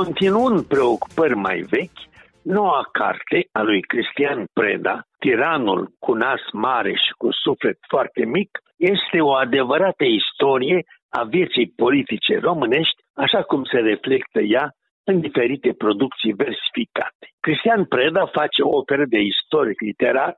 Continuând preocupări mai vechi, noua carte a lui Cristian Preda, Tiranul cu nas mare și cu suflet foarte mic, este o adevărată istorie a vieții politice românești, așa cum se reflectă ea în diferite producții versificate. Cristian Preda face opere de istoric literar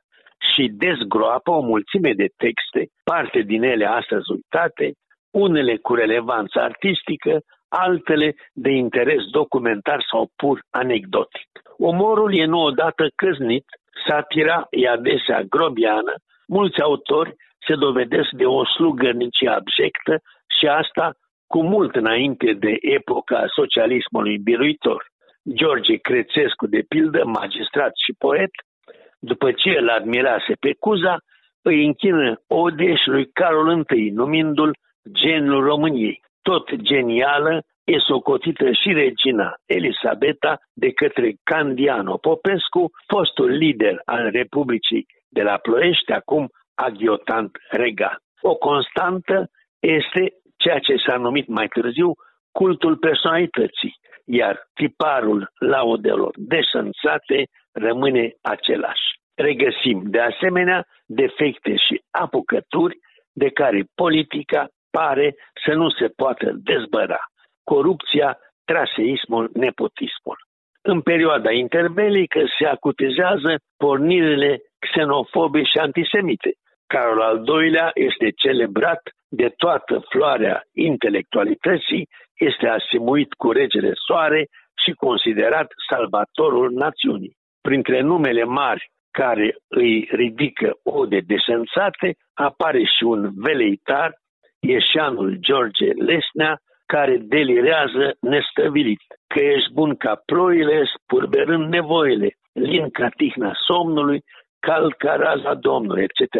și dezgroapă o mulțime de texte, parte din ele astăzi uitate, unele cu relevanță artistică, altele de interes documentar sau pur anecdotic. Umorul e nu odată căznit, satira e adesea grobiană, mulți autori se dovedesc de o slugărnicie abjectă și asta cu mult înainte de epoca socialismului biruitor. George Crețescu, de pildă, magistrat și poet, după ce îl admirase pe Cuza, îi închină odeș lui Carol I, numindu-l genul României. Tot genială e socotită și regina Elisabeta de către Candiano Popescu, fostul lider al Republicii de la Ploiești, acum aghiotant regal. O constantă este ceea ce s-a numit mai târziu cultul personalității, iar tiparul laudelor desănțate rămâne același. Regăsim, de asemenea, defecte și apucături de care politica pare să nu se poată dezbăra. Corupția, traseismul, nepotismul. În perioada interbelică se acutizează pornirile xenofobe și antisemite. Carol al II-lea este celebrat de toată floarea intelectualității, este asimuit cu regele Soare și considerat salvatorul națiunii. Printre numele mari care îi ridică ode desensate, apare și un veleitar, ieșanul George Lesnea, care delirează nestăvilit, că ești bun ca ploile, spurberând nevoile, lin ca tihna somnului, cald ca raza Domnului, etc.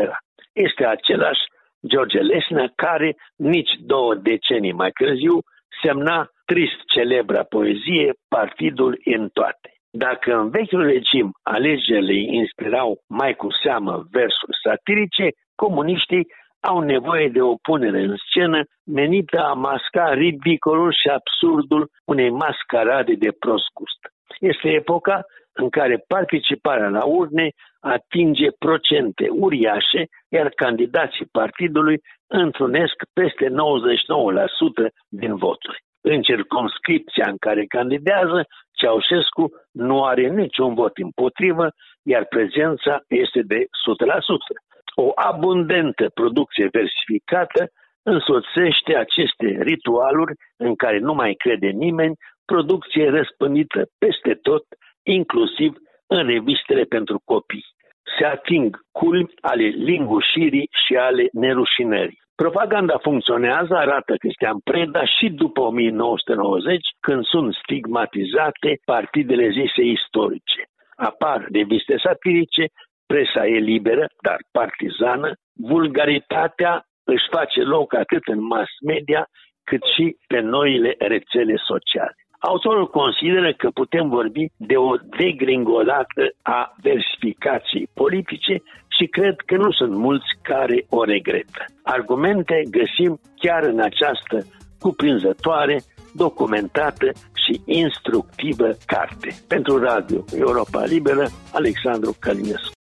Este același George Lesnea, care nici două decenii mai târziu semna trist celebra poezie Partidul în toate. Dacă în vechiul regim alegerile inspirau mai cu seamă versuri satirice, comuniștii au nevoie de o punere în scenă menită a masca ridicolul și absurdul unei mascarade de prost gust. Este epoca în care participarea la urne atinge procente uriașe, iar candidații partidului întrunesc peste 99% din voturi. În circumscripția în care candidează, Ceaușescu nu are niciun vot împotrivă, iar prezența este de 100%. O abundentă producție versificată însoțește aceste ritualuri în care nu mai crede nimeni, producție răspândită peste tot, inclusiv în revistele pentru copii. Se ating culmi ale lingușirii și ale nerușinării. Propaganda funcționează, arată Cristian Preda, și după 1990, când sunt stigmatizate partidele zise istorice. Apar reviste satirice, presa e liberă, dar partizană, vulgaritatea își face loc atât în mass media, cât și pe noile rețele sociale. Autorul consideră că putem vorbi de o degringolată a versificației politice și cred că nu sunt mulți care o regretă. Argumente găsim chiar în această cuprinzătoare, documentată și instructivă carte. Pentru Radio Europa Liberă, Alexandru Călinescu.